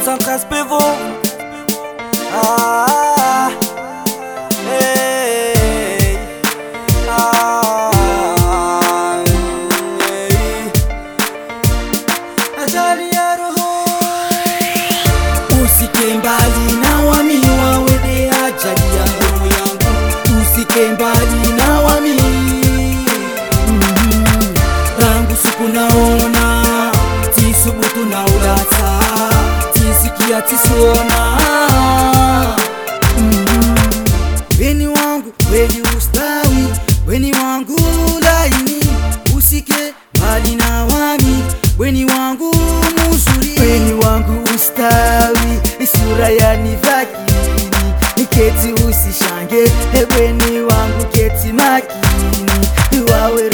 Nad sam kaj Tisuona Mhm. Weni wangu weni ustawi Weni wangu laini Usike mbali na wami. Weni wangu muzuri Weni wangu ustawi Sura ya nivakini. Niketi usishange Weni wangu keti makini. Wawe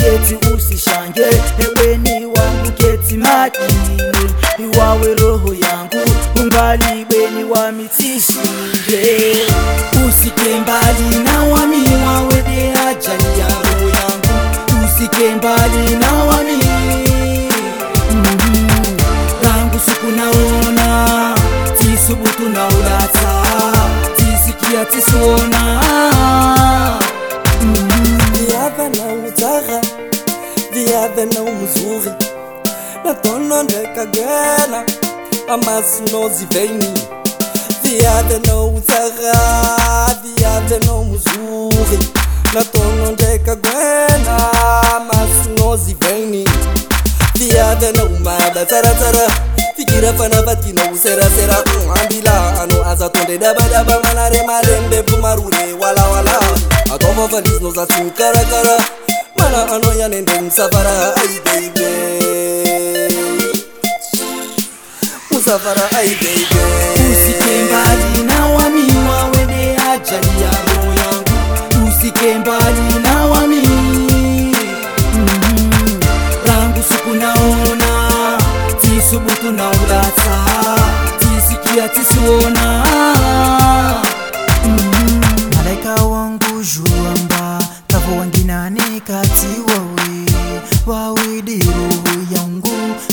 Niketi usishange. Weni wangu keti makini. Iwawe roho yangu Umbali weni wa mitishinge Usike mbali na wami wawede ajali ya roho yangu. Usike mbali na wami. Mhm. Rangu siku naona Tisubutu na ulata. Tisikia tisuona anao mizory nataonao ndraiky agana amasinao zivaigny viady anao tsara viady anao mizory nataonao ndraiky agana amasinao zivaigny viady anao mada tsaratsara fikira fanavatinao serasera. Ambila anao aza atondre dabadaba manare marembe pomarore walawala. Ataofa valizinao zatsiny karakara. Mana ano ay baby. Musafara ay baby. Usike mbali na wami wawede ajali ya roho yangu Usike mbali na wami. Mhm. Rangu siku naona Tisubutu na ulata. Tisikia tisuona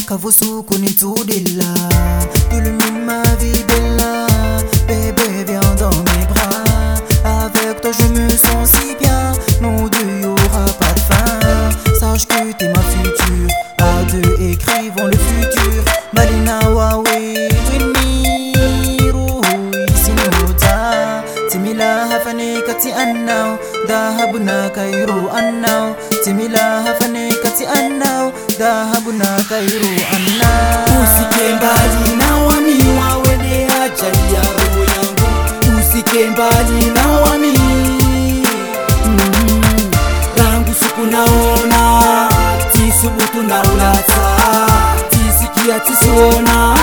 Kavo suku nitudela Illumine ma vie bella Bébé viens dans mes bras Avec toi je me sens si bien. Nous deux y'aura pas de fin Sache que t'es ma future. À deux écrivons le futur. Malina Wawe Winnie Kati annao Dahabuna kairu annao. Timila hafane kati annao Dahabuna kairu annao. Usike mbali na wami wawede ajali ya roho yangu. Usike mbali na wami. Mhm. Rangu siku naona Tisubutu na ulata. Tisikia tisuona